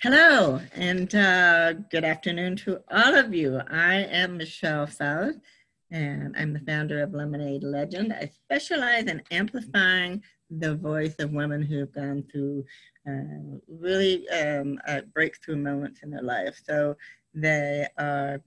Hello, and uh, good afternoon to all of you. I am Michelle South, and I'm the founder of Lemonade Legend. I specialize in amplifying the voice of women who have gone through uh, really um, uh, breakthrough moments in their life. So they are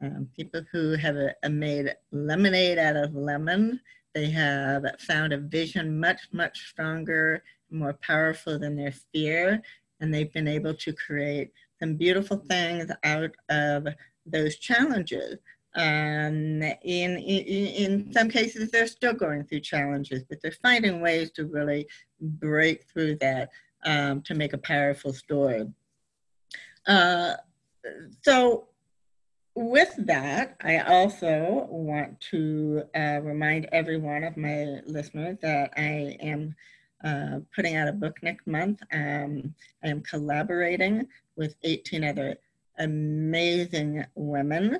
um, people who have a, a made lemonade out of lemon. They have found a vision much, much stronger, more powerful than their fear and they've been able to create some beautiful things out of those challenges. Um, in, in, in some cases, they're still going through challenges, but they're finding ways to really break through that um, to make a powerful story. Uh, so with that, I also want to uh, remind everyone of my listeners that I am uh, putting out a book next month. Um, I am collaborating with 18 other amazing women.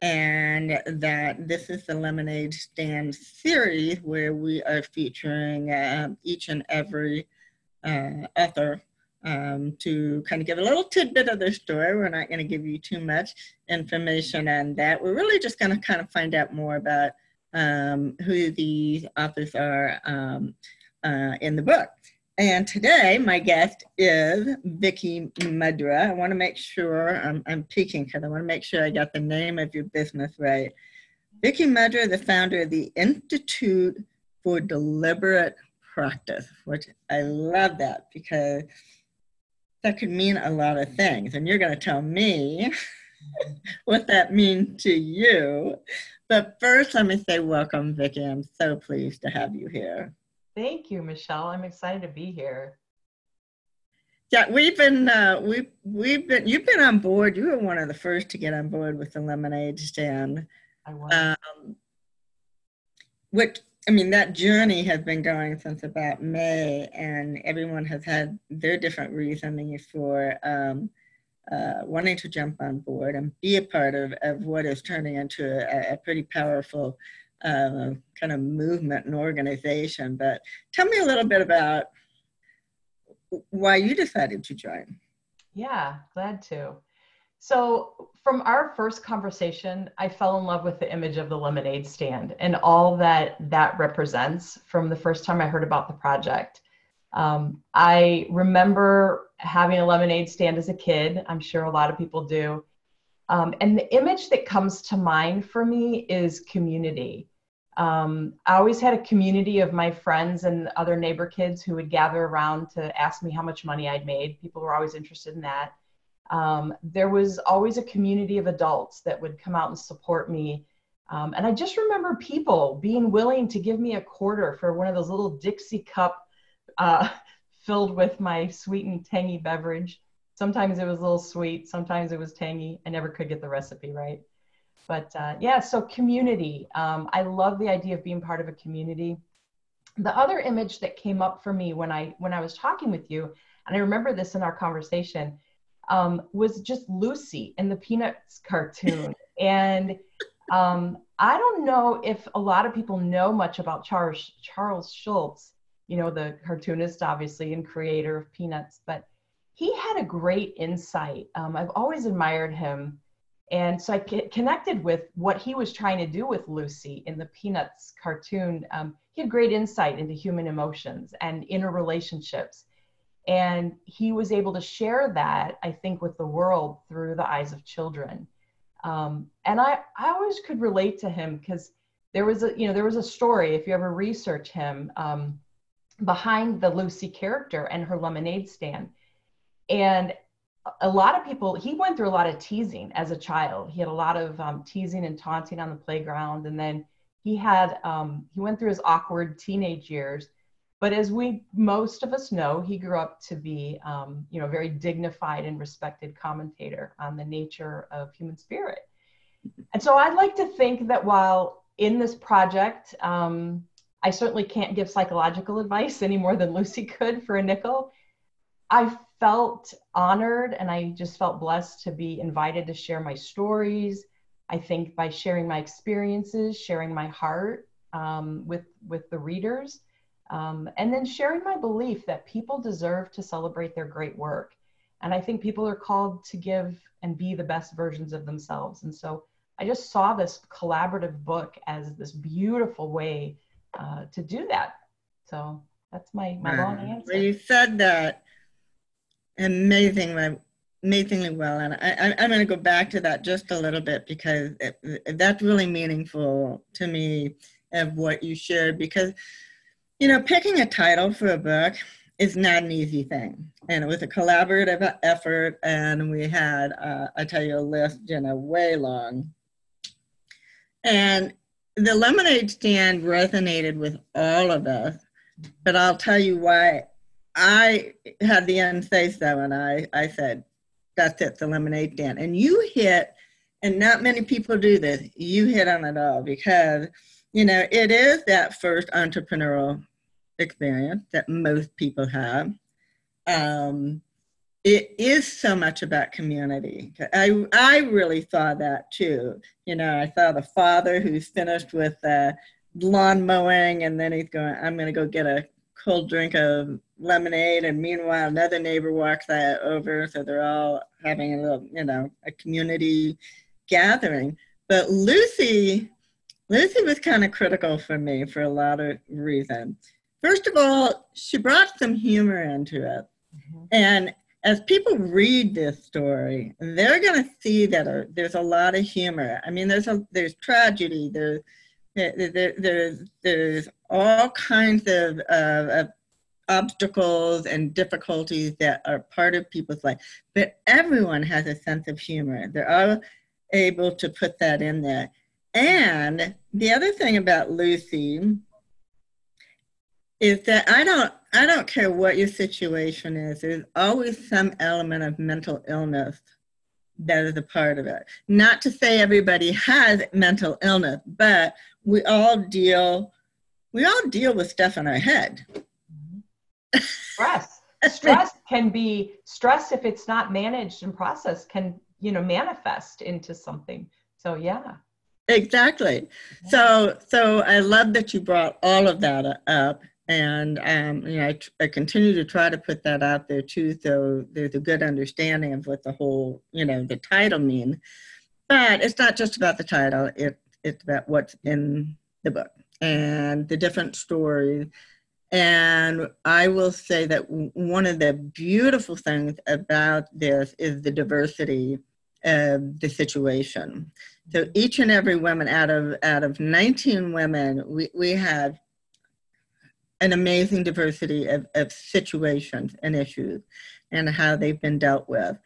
And that this is the Lemonade Stand series where we are featuring uh, each and every uh, author um, to kind of give a little tidbit of their story. We're not going to give you too much information on that. We're really just going to kind of find out more about um, who these authors are um, uh, in the book. And today, my guest is Vickie Mudra. I want to make sure I'm, I'm peeking because I want to make sure I got the name of your business right. Vickie Mudra, the founder of the Institute for Deliberate Practice, which I love that because that could mean a lot of things. And you're going to tell me what that means to you. But first, let me say welcome, Vickie. I'm so pleased to have you here. Thank you, Michelle. I'm excited to be here. Yeah, we've been uh, we we've been you've been on board. You were one of the first to get on board with the lemonade stand. I was. Um, which I mean, that journey has been going since about May, and everyone has had their different reasoning for um, uh, wanting to jump on board and be a part of, of what is turning into a, a pretty powerful kind of movement and organization. But tell me a little bit about why you decided to join. Yeah, glad to. So, from our first conversation, I fell in love with the image of the lemonade stand and all that that represents from the first time I heard about the project. Um, I remember having a lemonade stand as a kid. I'm sure a lot of people do. Um, and the image that comes to mind for me is community um, I always had a community of my friends and other neighbor kids who would gather around to ask me how much money I'd made. People were always interested in that. Um, there was always a community of adults that would come out and support me. Um, and I just remember people being willing to give me a quarter for one of those little Dixie cup uh, filled with my sweet and tangy beverage. Sometimes it was a little sweet, sometimes it was tangy. I never could get the recipe right but uh, yeah, so community. Um, I love the idea of being part of a community. The other image that came up for me when I when I was talking with you, and I remember this in our conversation, um, was just Lucy in the Peanuts cartoon. and um, I don't know if a lot of people know much about Charles Charles Schulz, you know, the cartoonist obviously and creator of Peanuts, but he had a great insight. Um, I've always admired him and so I connected with what he was trying to do with Lucy in the Peanuts cartoon. Um, he had great insight into human emotions and inner relationships. And he was able to share that, I think, with the world through the eyes of children. Um, and I, I always could relate to him because there was a, you know, there was a story, if you ever research him, um, behind the Lucy character and her lemonade stand. And a lot of people he went through a lot of teasing as a child. He had a lot of um, teasing and taunting on the playground and then he had um, he went through his awkward teenage years. But as we most of us know he grew up to be um, you know very dignified and respected commentator on the nature of human spirit. And so i'd like to think that while in this project um, i certainly can't give psychological advice any more than lucy could for a nickel i felt honored and I just felt blessed to be invited to share my stories. I think by sharing my experiences, sharing my heart um, with, with the readers, um, and then sharing my belief that people deserve to celebrate their great work. And I think people are called to give and be the best versions of themselves. And so I just saw this collaborative book as this beautiful way uh, to do that. So that's my, my long answer. Well, you said that amazingly, amazingly well. And I, am going to go back to that just a little bit because it, that's really meaningful to me of what you shared because, you know, picking a title for a book is not an easy thing. And it was a collaborative effort, and we had, uh, I tell you, a list, you know, way long. And the lemonade stand resonated with all of us, but I'll tell you why I had the end say so, and I, I said, that's it, the lemonade stand. And you hit, and not many people do this, you hit on it all because, you know, it is that first entrepreneurial experience that most people have. Um, it is so much about community. I, I really saw that too. You know, I saw the father who's finished with uh, lawn mowing and then he's going, I'm going to go get a cold drink of lemonade. And meanwhile, another neighbor walks that over. So they're all having a little, you know, a community gathering. But Lucy, Lucy was kind of critical for me for a lot of reasons. First of all, she brought some humor into it. Mm-hmm. And as people read this story, they're going to see that there's a lot of humor. I mean, there's a there's tragedy. There's there, there's there's all kinds of, of, obstacles and difficulties that are part of people's life. But everyone has a sense of humor. They're all able to put that in there. And the other thing about Lucy is that I don't I don't care what your situation is. There's always some element of mental illness that is a part of it. Not to say everybody has mental illness, but we all deal we all deal with stuff in our head. Stress. stress can be stress if it's not managed and processed can, you know, manifest into something. So yeah. Exactly. Yeah. So so I love that you brought all of that up and um, you know I, I, continue to try to put that out there too so there's a good understanding of what the whole you know the title mean but it's not just about the title it, it's about what's in the book and the different stories and i will say that one of the beautiful things about this is the diversity of the situation so each and every woman out of out of 19 women we, we have an amazing diversity of, of situations and issues and how they've been dealt with.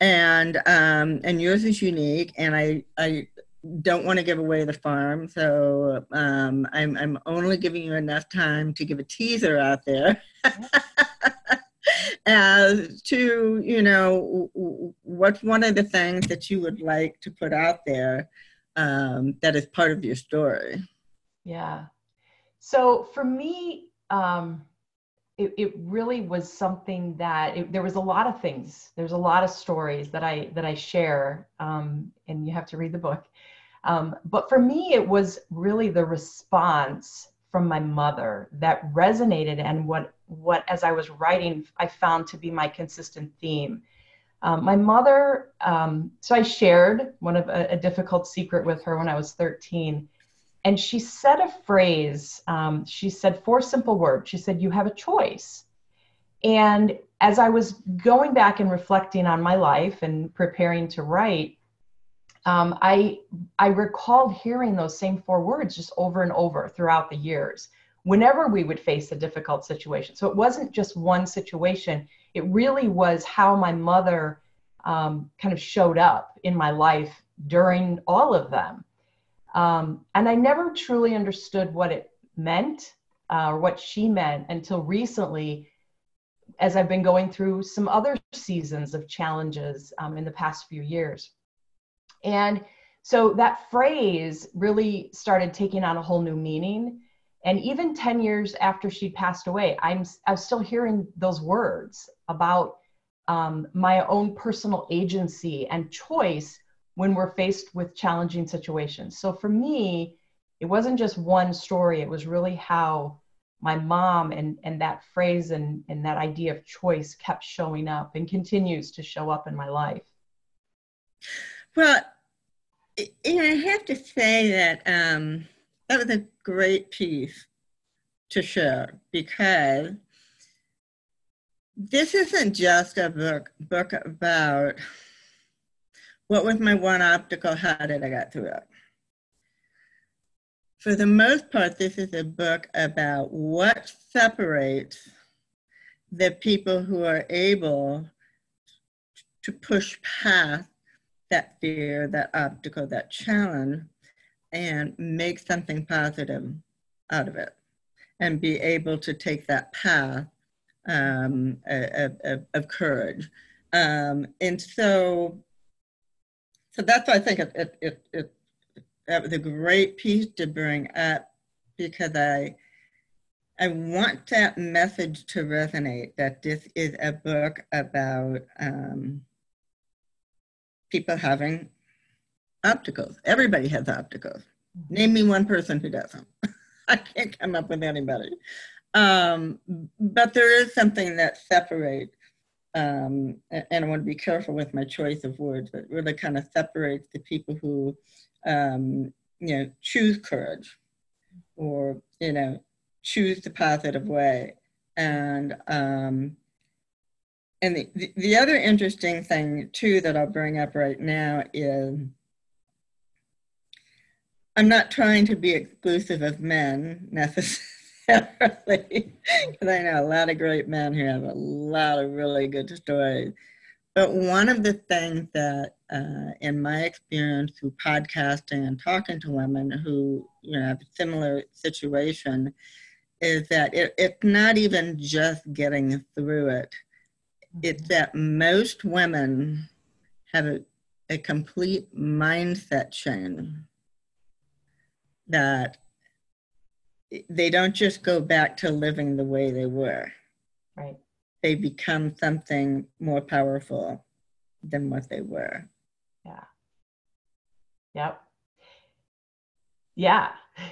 And um, and yours is unique, and I I don't want to give away the farm, so um, I'm I'm only giving you enough time to give a teaser out there. as to you know what's one of the things that you would like to put out there um, that is part of your story yeah so for me um, it, it really was something that it, there was a lot of things. There's a lot of stories that I that I share, um, and you have to read the book. Um, but for me, it was really the response from my mother that resonated, and what what as I was writing, I found to be my consistent theme. Um, my mother, um, so I shared one of a, a, difficult secret with her when I was 13 and she said a phrase. Um, she said four simple words. She said, You have a choice. And as I was going back and reflecting on my life and preparing to write, um, I, I recalled hearing those same four words just over and over throughout the years whenever we would face a difficult situation. So it wasn't just one situation, it really was how my mother um, kind of showed up in my life during all of them. Um, and I never truly understood what it meant uh, or what she meant until recently, as I've been going through some other seasons of challenges um, in the past few years. And so that phrase really started taking on a whole new meaning. And even 10 years after she passed away, I'm, I'm still hearing those words about um, my own personal agency and choice when we're faced with challenging situations. So for me, it wasn't just one story, it was really how my mom and and that phrase and and that idea of choice kept showing up and continues to show up in my life well you know i have to say that um that was a great piece to share because this isn't just a book book about what was my one obstacle how did i get through it? For the most part, this is a book about what separates the people who are able to push past that fear, that obstacle, that challenge, and make something positive out of it and be able to take that path um, of, of, of, courage. Um, and so, so that's why I think it, it, it, it that was a great piece to bring up because I I want that message to resonate that this is a book about um, people having obstacles. Everybody has. Mm-hmm. Name me one person who doesn't. I can't come up with anybody. Um, but there is something that separates, um, and I want to be careful with my choice of words, but really kind of separates the people who um, you know, choose courage or, you know, choose the positive way. And, um, and the, the other interesting thing too that I'll bring up right now is I'm not trying to be exclusive of men necessarily, because I know a lot of great men who have a lot of really good stories. But one of the things that, uh, in my experience through podcasting and talking to women who you know have a similar situation, is that it, it's not even just getting through it. It's mm-hmm. that most women have a, a complete mindset change that they don't just go back to living the way they were. Right they become something more powerful than what they were. Yeah. Yep. Yeah.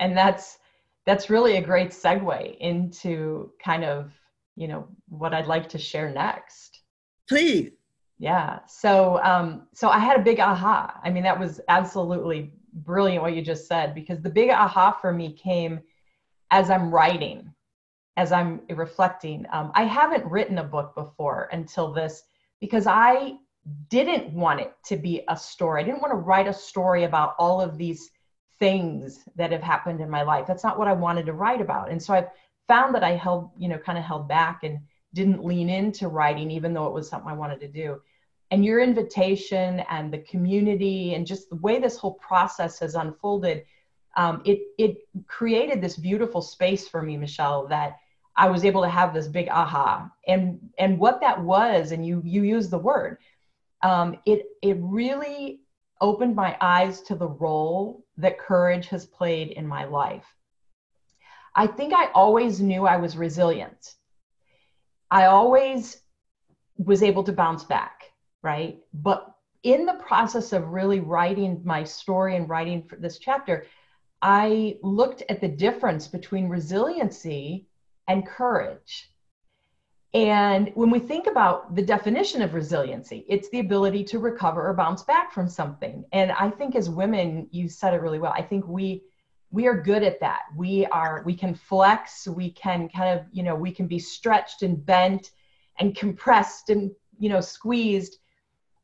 And that's that's really a great segue into kind of, you know, what I'd like to share next. Please. Yeah. So um so I had a big aha. I mean that was absolutely brilliant what you just said because the big aha for me came as I'm writing as I'm reflecting. Um, I haven't written a book before until this because I didn't want it to be a story. I didn't want to write a story about all of these things that have happened in my life. That's not what I wanted to write about. And so I've found that I held, you know, kind of held back and didn't lean into writing, even though it was something I wanted to do. And your invitation and the community and just the way this whole process has unfolded, um, it it created this beautiful space for me, Michelle, that I was able to have this big aha. And and what that was, and you you use the word, um, it it really opened my eyes to the role that courage has played in my life. I think I always knew I was resilient. I always was able to bounce back, right? But in the process of really writing my story and writing for this chapter, I looked at the difference between resiliency and courage. And when we think about the definition of resiliency, it's the ability to recover or bounce back from something. And I think as women, you said it really well. I think we we are good at that. We are we can flex, we can kind of, you know, we can be stretched and bent and compressed and, you know, squeezed.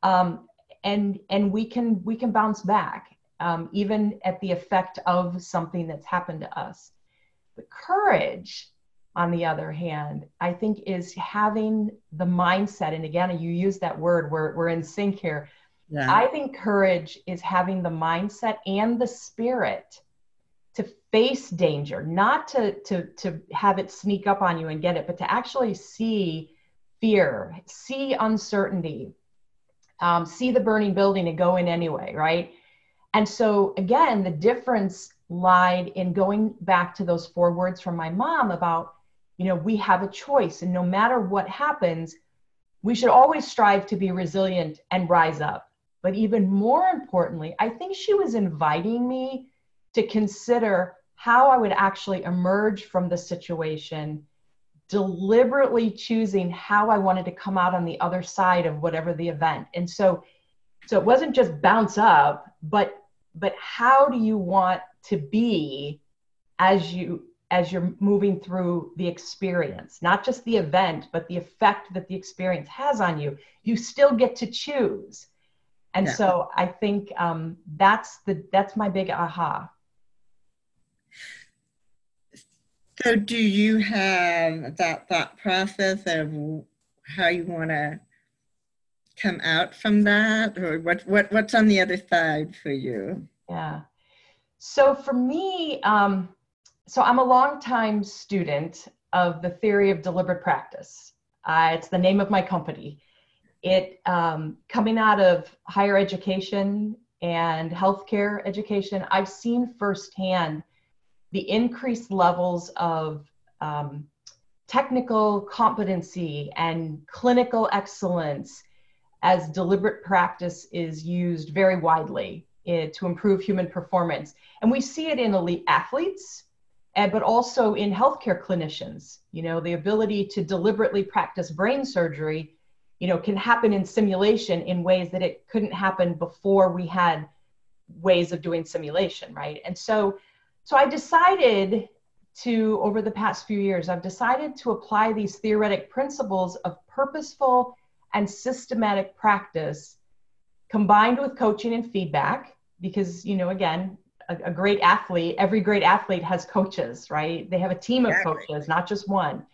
Um, and and we can we can bounce back um, even at the effect of something that's happened to us. the courage on the other hand, I think is having the mindset, and again, you use that word, we're, we're in sync here. Yeah. I think courage is having the mindset and the spirit to face danger, not to, to, to have it sneak up on you and get it, but to actually see fear, see uncertainty, um, see the burning building and go in anyway, right? And so, again, the difference lied in going back to those four words from my mom about you know we have a choice and no matter what happens we should always strive to be resilient and rise up but even more importantly i think she was inviting me to consider how I would actually emerge from the situation, deliberately choosing how I wanted to come out on the other side of whatever the event. And so, so it wasn't just bounce up, but but how do you want to be as you as you're moving through the experience, not just the event, but the effect that the experience has on you. You still get to choose. And yeah. so I think um, that's the that's my big aha. So do you have that thought process of how you want to come out from that, or what what what's on the other side for you? Yeah. So for me, um, so I'm a longtime student of the theory of deliberate practice. Uh, it's the name of my company. It um, coming out of higher education and healthcare education, I've seen firsthand the increased levels of um, technical competency and clinical excellence as deliberate practice is used very widely uh, to improve human performance. And we see it in elite athletes and, but also in healthcare clinicians. You know, the ability to deliberately practice brain surgery, you know, can happen in simulation in ways that it couldn't happen before we had ways of doing simulation, right? And so, so I decided to, over the past few years, I've decided to apply these theoretic principles of purposeful and systematic practice combined with coaching and feedback because you know again a, a, great athlete, every great athlete has coaches, right? They have a team of exactly. coaches, not just one.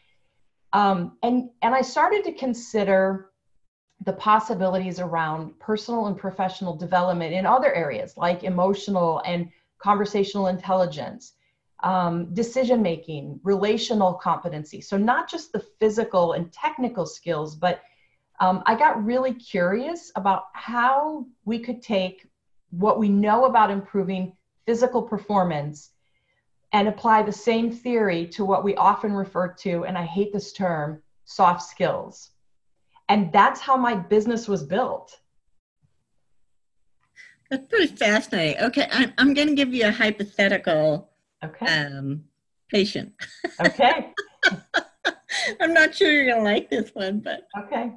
Um, and and I started to consider the possibilities around personal and professional development in other areas like emotional and conversational intelligence, um, decision making, relational competency. So not just the physical and technical skills, but um, I got really curious about how we could take what we know about improving physical performance and apply the same theory to what we often refer to, and I hate this term, soft skills. And that's how my business was built. That's pretty fascinating. Okay, I'm, I'm going to give you a hypothetical okay. um, patient. Okay. I'm not sure you're going to like this one, but. Okay.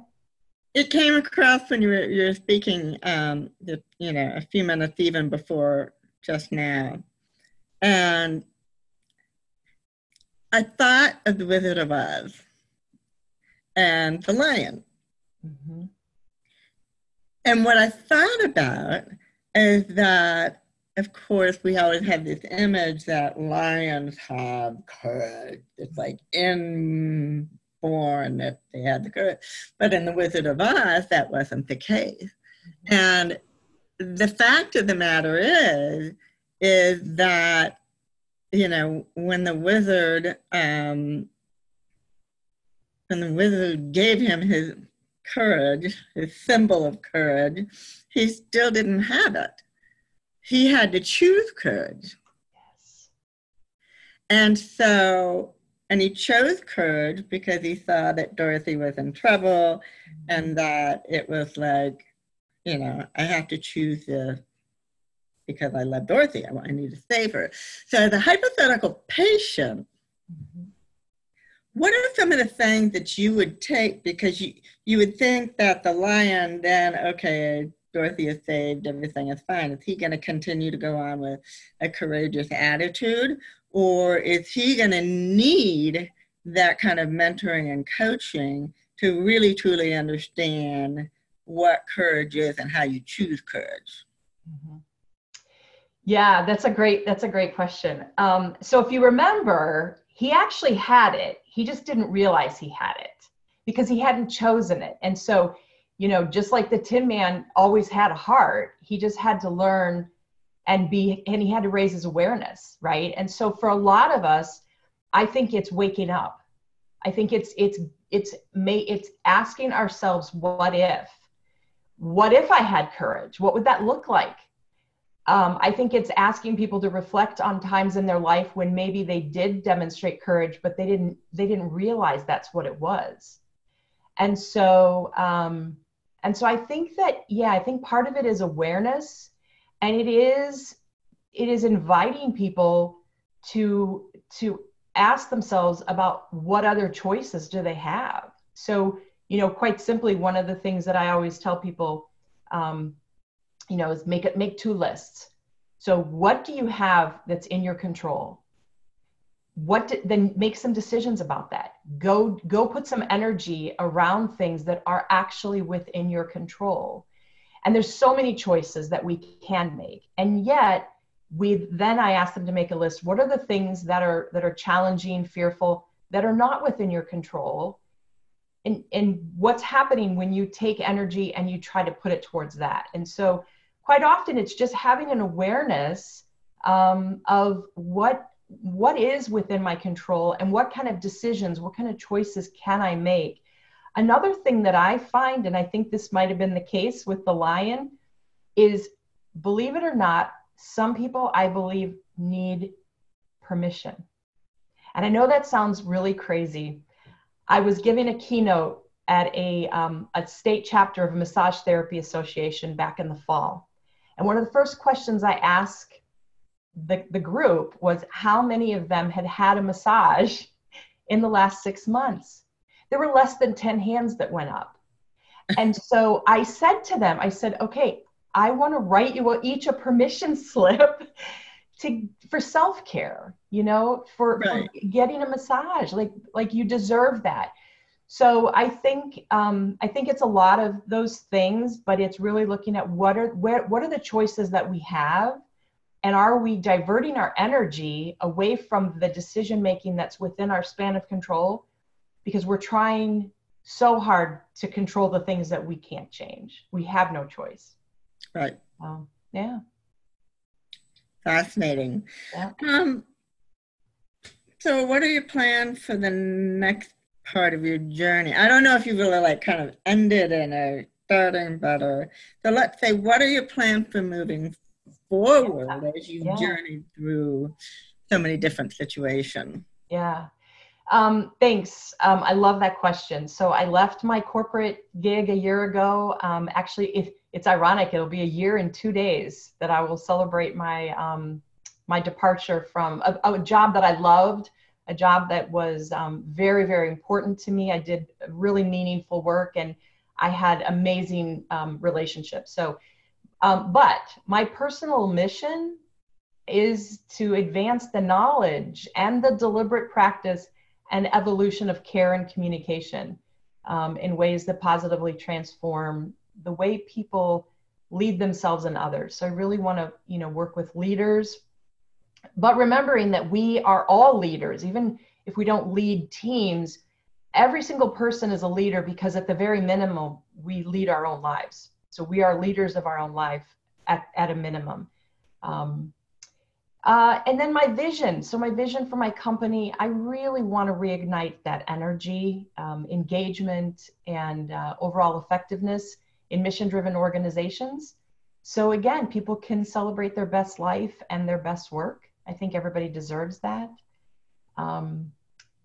It came across when you were, you were speaking, um, the, you know, a few minutes even before just now. And I thought of the Wizard of Oz and the lion. Mm-hmm. And what I thought about is that, of course, we always have this image that lions have courage. It's like inborn that they had the courage. But in the Wizard of Oz, that wasn't the case. Mm-hmm. And the fact of the matter is, is that, you know, when the wizard, um, when the wizard gave him his courage, his symbol of courage, he still didn't have it. He had to choose courage. Yes. And so, and he chose courage because he saw that Dorothy was in trouble mm-hmm. and that it was like, you know, I have to choose this because I love Dorothy. I, I need to save her. So the hypothetical patient, mm-hmm. What are some of the things that you would take because you you would think that the lion then okay Dorothy is saved, everything is fine. Is he going to continue to go on with a courageous attitude, or is he going to need that kind of mentoring and coaching to really truly understand what courage is and how you choose courage? Mm-hmm. Yeah, that's a great that's a great question. Um, so if you remember, he actually had it. He just didn't realize he had it because he hadn't chosen it. And so, you know, just like the Tin Man always had a heart, he just had to learn and be and he had to raise his awareness, right? And so for a lot of us, I think it's waking up. I think it's it's it's may it's asking ourselves what if what if I had courage? What would that look like? Um, I think it's asking people to reflect on times in their life when maybe they did demonstrate courage, but they didn't they didn't realize that's what it was. And so um, and so I think that yeah, I think part of it is awareness, and it is it is inviting people to to ask themselves about what other choices do they have so you know quite simply one of the things that i always tell people um, you know is make it make two lists. So what do you have that's in your control? What do, then make some decisions about that. Go go put some energy around things that are actually within your control. And there's so many choices that we can make. And yet we then i ask them to make a list. What are the things that are that are challenging fearful that are not within your control? And and what's happening when you take energy and you try to put it towards that? And so quite often it's just having an awareness um, of what what is within my control and what kind of decisions what kind of choices can i make. Another thing that i find and i think this might have been the case with the lion is believe it or not some people i believe need permission. And i know that sounds really crazy. I was giving a keynote at a, um, a state chapter of a massage therapy association back in the fall and one of the first questions i asked the, the group was how many of them had had a massage in the last six months. There were less than 10 hands that went up. And so I said to them, I said, okay, I want to write you each a permission slip to for self-care, you know, for, right. for getting a massage. Like like you deserve that. So I think um, I think it's a lot of those things, but it's really looking at what are where what are the choices that we have? And are we diverting our energy away from the decision making that's within our span of control? Because we're trying so hard to control the things that we can't change. We have no choice. Right. Um, yeah. Fascinating. Yeah. um so what are your plans for the next part of your journey i don't know if you really like kind of ended in a starting better so let's say what are your plans for moving forward as you yeah. journeyed through so many different situations? Yeah. Um, thanks. Um, I love that question. So I left my corporate gig a year ago. Um, actually, if it's ironic, it'll be a year and two days that I will celebrate my um, my departure from a, a, job that I loved, a job that was um, very very important to me. I did really meaningful work and I had amazing um, relationships. So um, but my personal mission is to advance the knowledge and the deliberate practice and evolution of care and communication um, in ways that positively transform the way people lead themselves and others. So I really want to, you know, work with leaders, but remembering that we are all leaders, even if we don't lead teams, every single person is a leader because at the very minimum, we lead our own lives. So we are leaders of our own life at, at a minimum. Um, uh, and then my vision. So my vision for my company, I really want to reignite that energy, um, engagement, and uh, overall effectiveness in mission-driven organizations. So again, people can celebrate their best life and their best work. I think everybody deserves that. Um,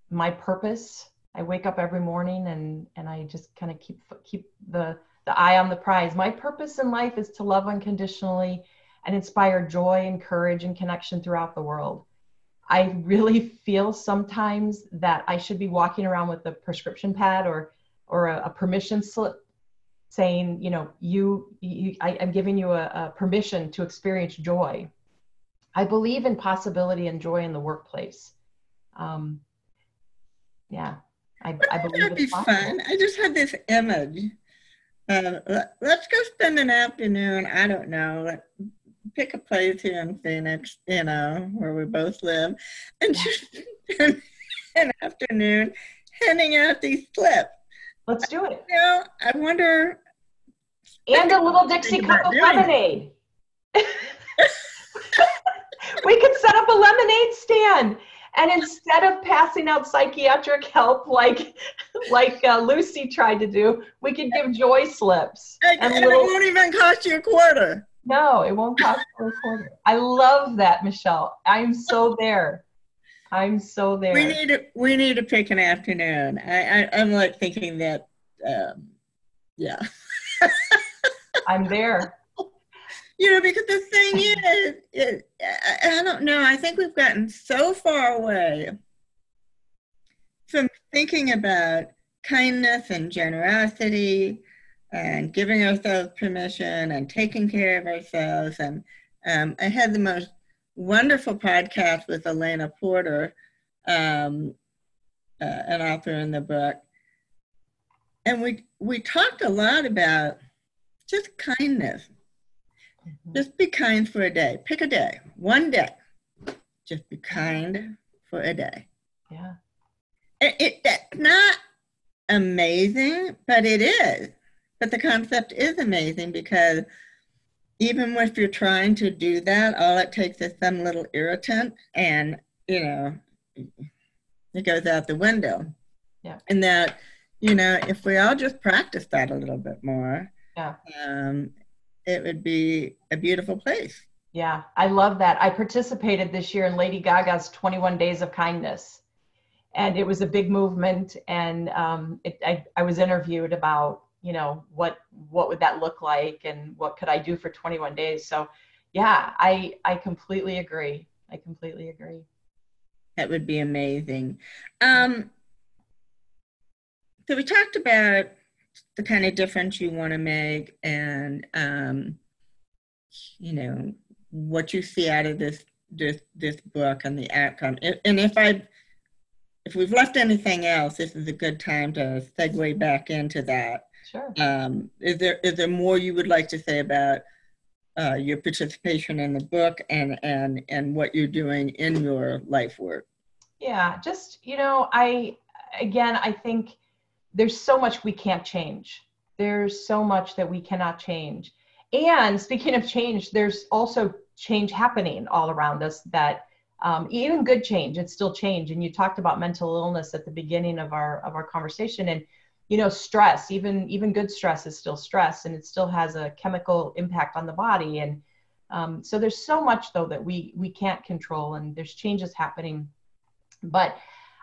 my purpose. I wake up every morning and and I just kind of keep keep the the eye on the prize. My purpose in life is to love unconditionally and inspire joy and courage and connection throughout the world. I really feel sometimes that I should be walking around with a prescription pad or or a, a permission slip saying, you know, you, you I, am giving you a, a permission to experience joy. I believe in possibility and joy in the workplace. Um, yeah, I, I believe that'd be possible. fun. I just had this image uh, let's go spend an afternoon. I don't know. Pick a place here in Phoenix, you know, where we both live, and just spend an afternoon handing out these slips. Let's do it. You know, I wonder. And a little Dixie cup of lemonade. we could set up a lemonade stand and instead of passing out psychiatric help like like uh, Lucy tried to do, we could give joy slips. And, and, and little, it won't even cost you a quarter. No, it won't cost you a quarter. I love that, Michelle. I'm so there. I'm so there. We need to we need to pick an afternoon. I, I am like thinking that um, yeah. I'm there. You know, because the thing is, it, I, don't know, I think we've gotten so far away from thinking about kindness and generosity and giving ourselves permission and taking care of ourselves. And um, I had the most wonderful podcast with Elena Porter, um, uh, an author in the book. And we, we talked a lot about just kindness. Mm-hmm. Just be kind for a day. Pick a day, one day. Just be kind for a day. Yeah. It, it, that's not amazing, but it is. But the concept is amazing because even if you're trying to do that, all it takes is some little irritant and, you know, it goes out the window. Yeah. And that, you know, if we all just practice that a little bit more, yeah. um, it would be a beautiful place. Yeah, I love that. I participated this year in Lady Gaga's 21 Days of Kindness. And it was a big movement. And um, it, I, I was interviewed about, you know, what what would that look like and what could I do for 21 days. So yeah, I I completely agree. I completely agree. That would be amazing. Um, so we talked about the kind of difference you want to make and um, you know what you see out of this this this book and the outcome. And if i if we've left anything else this is a good time to segue back into that. Sure. Um, is there is there more you would like to say about uh, your participation in the book and and and what you're doing in your life work? Yeah just you know i again i think there's so much we can't change. There's so much that we cannot change. And speaking of change, there's also change happening all around us that um, even good change, it's still change. And you talked about mental illness at the beginning of our of our conversation. And you know, stress, even even good stress is still stress and it still has a chemical impact on the body. And um, so there's so much though that we we can't control and there's changes happening. But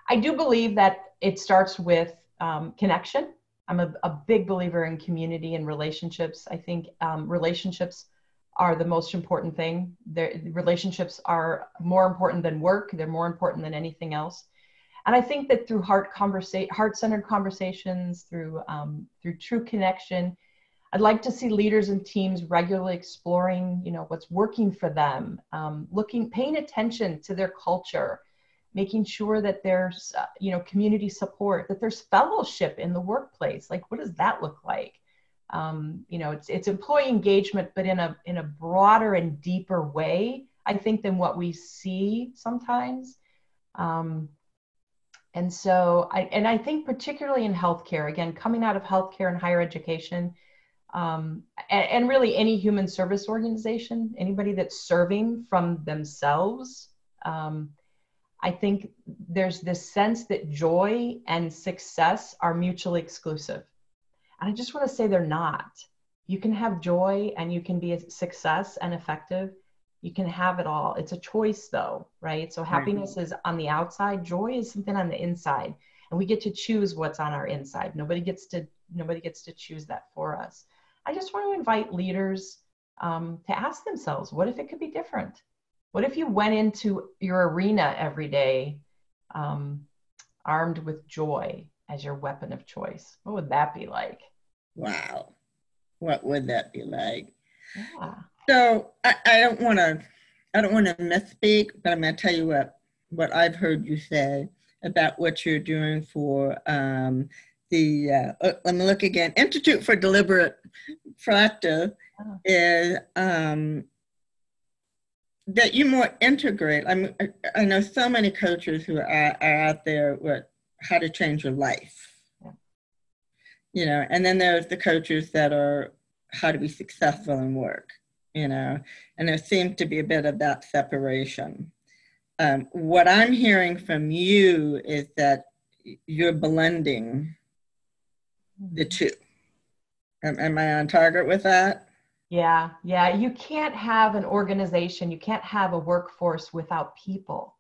I do believe that it starts with um, connection. I'm a, a, big believer in community and relationships. I think um, relationships are the most important thing. Relationships are more important than work. They're more important than anything else. And I think that through heart conversa- heart-centered conversations, through um, through true connection, I'd like to see leaders and teams regularly exploring, you know, what's working for them, um, looking, paying attention to their culture, making sure that there's uh, you know community support that there's fellowship in the workplace. Like what does that look like? Um, you know it's it's employee engagement but in a in a broader and deeper way i think than what we see sometimes. Um, and so i and i think particularly in healthcare again coming out of healthcare and higher education um, and, and really any human service organization anybody that's serving from themselves um, I think there's this sense that joy and success are mutually exclusive. And I just want to say they're not. You can have joy and you can be a success and effective. You can have it all. It's a choice though, right? So happiness right. is on the outside, joy is something on the inside. And we get to choose what's on our inside. Nobody gets to nobody gets to choose that for us. I just want to invite leaders um, to ask themselves, what if it could be different? What if you went into your arena every day um, armed with joy as your weapon of choice? What would that be like? Wow. What would that be like? Yeah. So I, I don't want to I don't want to misspeak, but I'm going to tell you what what I've heard you say about what you're doing for um, the uh, let me look again Institute for Deliberate Practice oh. is um, that you more integrate. I mean, I know so many coaches who are, are out there with how to change your life. You know, and then there's the coaches that are how to be successful in work. You know, and there seems to be a bit of that separation. Um, what I'm hearing from you is that you're blending the two. Am, am I on target with that? Yeah, yeah. You can't have an organization, you can't have a workforce without people.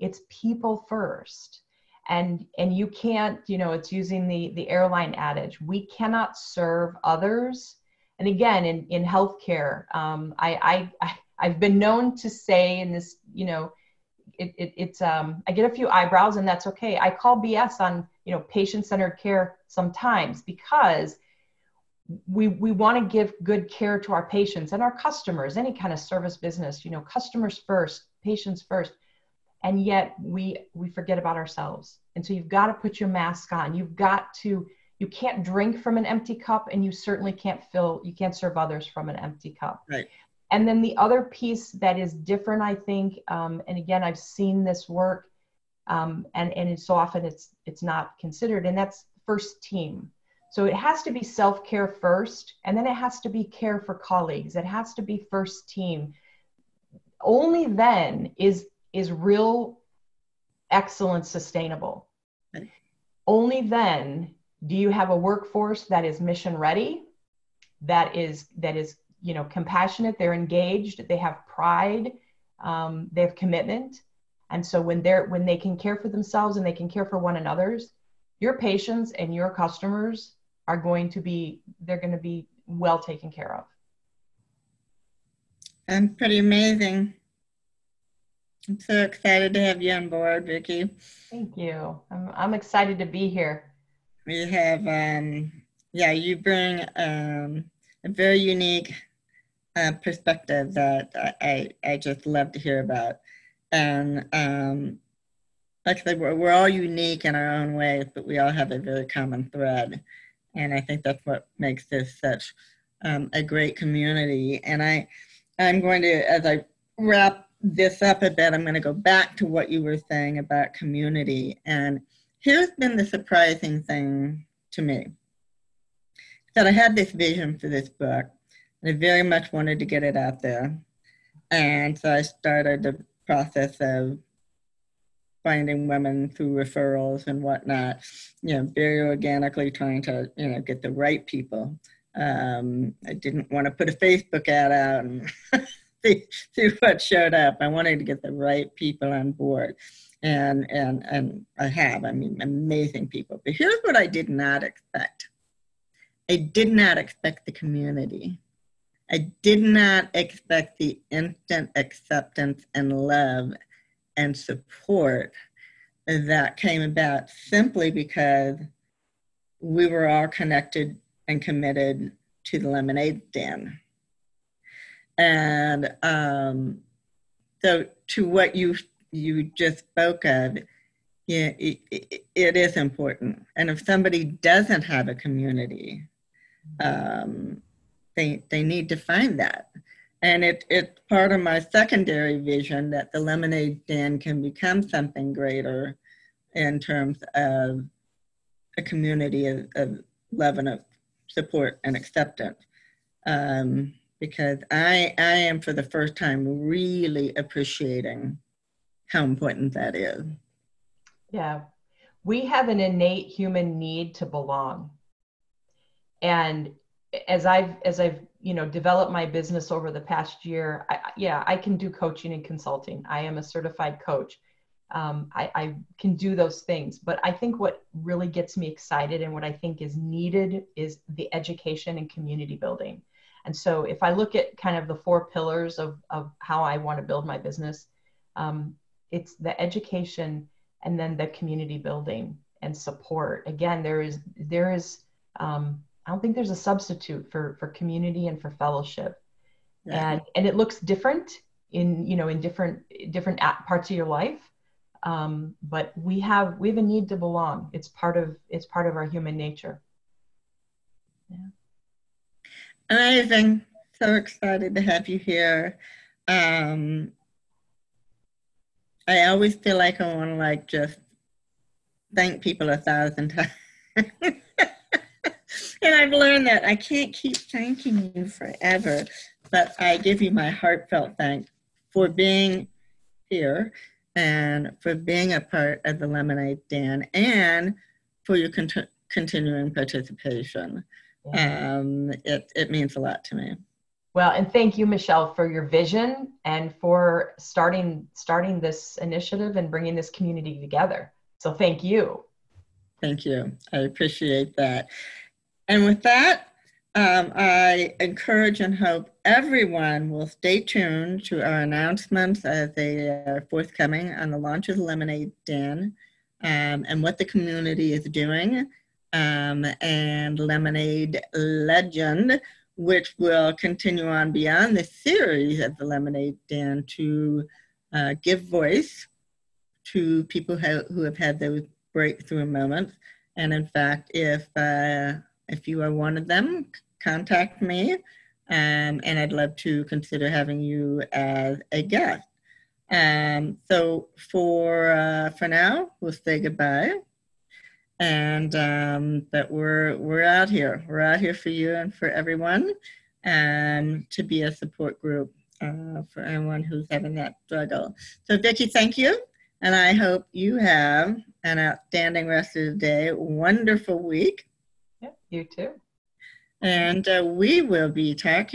It's people first. And and you can't, you know, it's using the the airline adage, we cannot serve others And again, in, in healthcare, um, I, I, I, have been known to say in this, you know, it, it, it's, um, I get a few eyebrows and that's okay. I call BS on, you know, patient-centered care sometimes because we, we want to give good care to our patients and our customers, any kind of service business, you know, customers first, patients first. And yet we, we forget about ourselves. And so you've got to put your mask on. You've got to you can't drink from an empty cup and you certainly can't fill you can't serve others from an empty cup right and then the other piece that is different i think um, and again i've seen this work um, and and so often it's it's not considered and that's first team so it has to be self-care first and then it has to be care for colleagues. It has to be first team. Only then is is real excellence sustainable. Right. only then do you have a workforce that is mission ready that is that is you know compassionate they're engaged they have pride um, they have commitment. And so when they're when they can care for themselves and they can care for one another's your patients and your customers are going to be they're going to be well taken care of. And pretty amazing. I'm so excited to have you on board Vickie. Thank you. I'm, I'm excited to be here. We have, um, yeah, you bring um, a very unique uh, perspective that I, I just love to hear about. And um, like I said, we're, we're all unique in our own ways, but we all have a very common thread. And I think that's what makes this such um, a great community. And I, I'm going to, as I wrap this up a bit, I'm going to go back to what you were saying about community. And here's been the surprising thing to me that I had this vision for this book, and I very much wanted to get it out there. And so I started the process of finding women through referrals and whatnot, you know, very organically trying to, you know, get the right people. Um, I didn't want to put a Facebook ad out and see, see what showed up. I wanted to get the right people on board and and and I have. I mean, amazing people. But here's what I did not expect. I did not expect the community. I did not expect the instant acceptance and love and support that came about simply because we were all connected and committed to the lemonade stand. And um, so, to what you you just spoke of, yeah, it, it, it is important. And if somebody doesn't have a community, um, they, they need to find that. And it, it's part of my secondary vision that the lemonade stand can become something greater in terms of a community of, of love and of support and acceptance. Um, because I, I am for the first time really appreciating how important that is. Yeah. We have an innate human need to belong. And as I've as I've you know developed my business over the past year, I, yeah, I can do coaching and consulting. I am a certified coach. Um, I, I can do those things, but I think what really gets me excited and what I think is needed is the education and community building. And so, if I look at kind of the four pillars of of how I want to build my business, um, it's the education and then the community building and support again there is there is um, i don't think there's a substitute for for community and for fellowship. Yeah. and and it looks different in you know in different different parts of your life. Um, but we have we have a need to belong. It's part of it's part of our human nature. Yeah. Amazing so excited to have you here. Um, I always feel like I want to like just thank people a thousand times. And I've learned that I can't keep thanking you forever, but I give you my heartfelt thanks for being here and for being a part of the Lemonade Dan and for your cont- continuing participation. Yeah. Um, it, it means a lot to me. Well, and thank you, Michelle, for your vision and for starting starting this initiative and bringing this community together. So thank you. Thank you. I appreciate that. And with that, um, I encourage and hope everyone will stay tuned to our announcements as they are forthcoming on the launch of the Lemonade Den um, and what the community is doing. Um, and Lemonade Legend, which will continue on beyond the series of the Lemonade Den to uh, give voice to people who, have had those breakthrough moments. And in fact, if uh, if you are one of them, contact me, um, and I'd love to consider having you as a guest. Um, so for uh, for now, we'll say goodbye, and um, but we're we're out here. We're out here for you and for everyone, um, to be a support group uh, for anyone who's having that struggle. So Vickie, thank you. And I hope you have an outstanding rest of the day, wonderful week. You too. And uh, we will be talking.